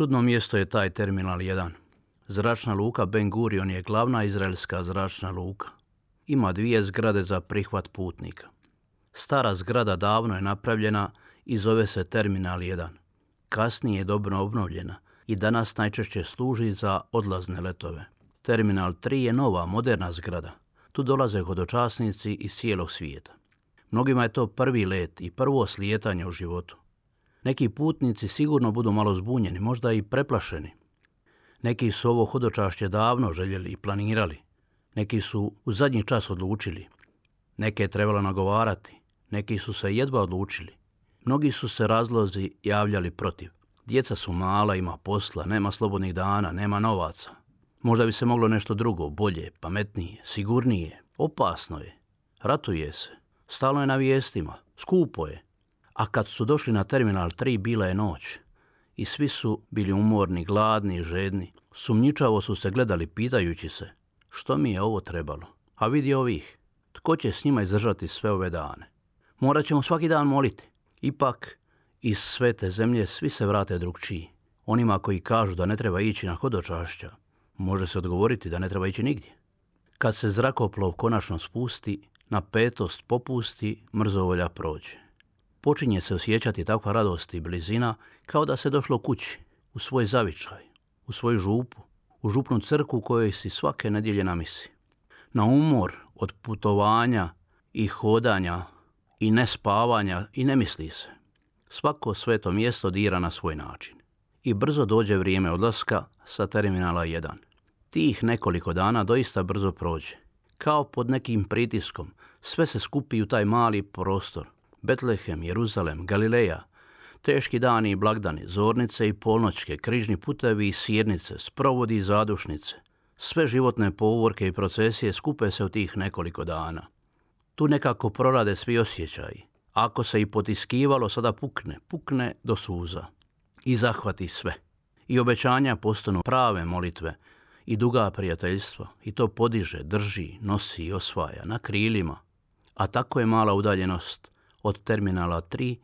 Čudno mjesto je taj terminal 1. Zračna luka Ben Gurion je glavna izraelska zračna luka. Ima dvije zgrade za prihvat putnika. Stara zgrada davno je napravljena i zove se Terminal 1. Kasnije je dobro obnovljena i danas najčešće služi za odlazne letove. Terminal 3 je nova, moderna zgrada. Tu dolaze hodočasnici iz cijelog svijeta. Mnogima je to prvi let i prvo slijetanje u životu. Neki putnici sigurno budu malo zbunjeni, možda i preplašeni. Neki su ovo hodočašće davno željeli i planirali. Neki su u zadnji čas odlučili. Neke je trebalo nagovarati. Neki su se jedva odlučili. Mnogi su se razlozi javljali protiv. Djeca su mala, ima posla, nema slobodnih dana, nema novaca. Možda bi se moglo nešto drugo, bolje, pametnije, sigurnije, opasno je. Ratuje se, stalno je na vijestima, skupo je. A kad su došli na terminal 3 bila je noć. I svi su bili umorni, gladni i žedni. Sumnjičavo su se gledali pitajući se što mi je ovo trebalo. A vidi ovih, tko će s njima izdržati sve ove dane? Morat ćemo svaki dan moliti. Ipak, iz sve te zemlje svi se vrate drugčiji. Onima koji kažu da ne treba ići na hodočašća, može se odgovoriti da ne treba ići nigdje. Kad se zrakoplov konačno spusti, napetost popusti, mrzovolja prođe. Počinje se osjećati takva radost i blizina kao da se došlo kući, u svoj zavičaj, u svoju župu, u župnu crku kojoj si svake nedjelje namisi. Na umor od putovanja i hodanja i nespavanja i ne misli se. Svako sveto mjesto dira na svoj način. I brzo dođe vrijeme odlaska sa terminala 1. Tih nekoliko dana doista brzo prođe. Kao pod nekim pritiskom, sve se skupi u taj mali prostor. Betlehem, Jeruzalem, Galileja, teški dani i blagdani, zornice i polnoćke, križni putevi i sjednice, sprovodi i zadušnice. Sve životne povorke i procesije skupe se u tih nekoliko dana. Tu nekako prorade svi osjećaji. Ako se i potiskivalo, sada pukne, pukne do suza. I zahvati sve. I obećanja postanu prave molitve, i duga prijateljstva i to podiže, drži, nosi i osvaja na krilima. A tako je mala udaljenost od terminala 3,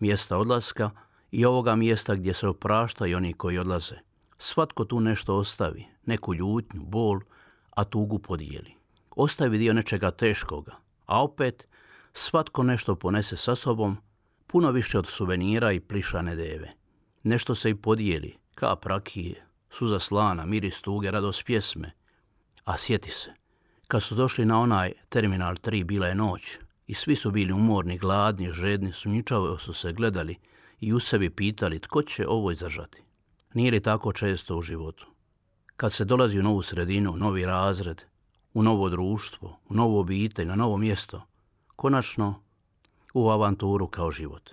mjesta odlaska i ovoga mjesta gdje se opraštaju oni koji odlaze. Svatko tu nešto ostavi, neku ljutnju, bol, a tugu podijeli. Ostavi dio nečega teškoga, a opet svatko nešto ponese sa sobom, puno više od suvenira i plišane deve. Nešto se i podijeli, ka prakije, suza slana, miris tuge, radost pjesme. A sjeti se, kad su došli na onaj terminal 3 bila je noć i svi su bili umorni, gladni, žedni, sumnjičavo su se gledali i u sebi pitali tko će ovo izdržati. Nije li tako često u životu? Kad se dolazi u novu sredinu, novi razred, u novo društvo, u novu obitelj, na novo mjesto, konačno u avanturu kao život.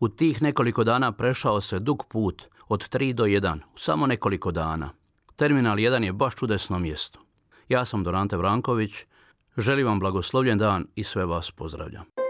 U tih nekoliko dana prešao se dug put od 3 do 1 u samo nekoliko dana. Terminal 1 je baš čudesno mjesto. Ja sam Dorante Vranković, želim vam blagoslovljen dan i sve vas pozdravljam.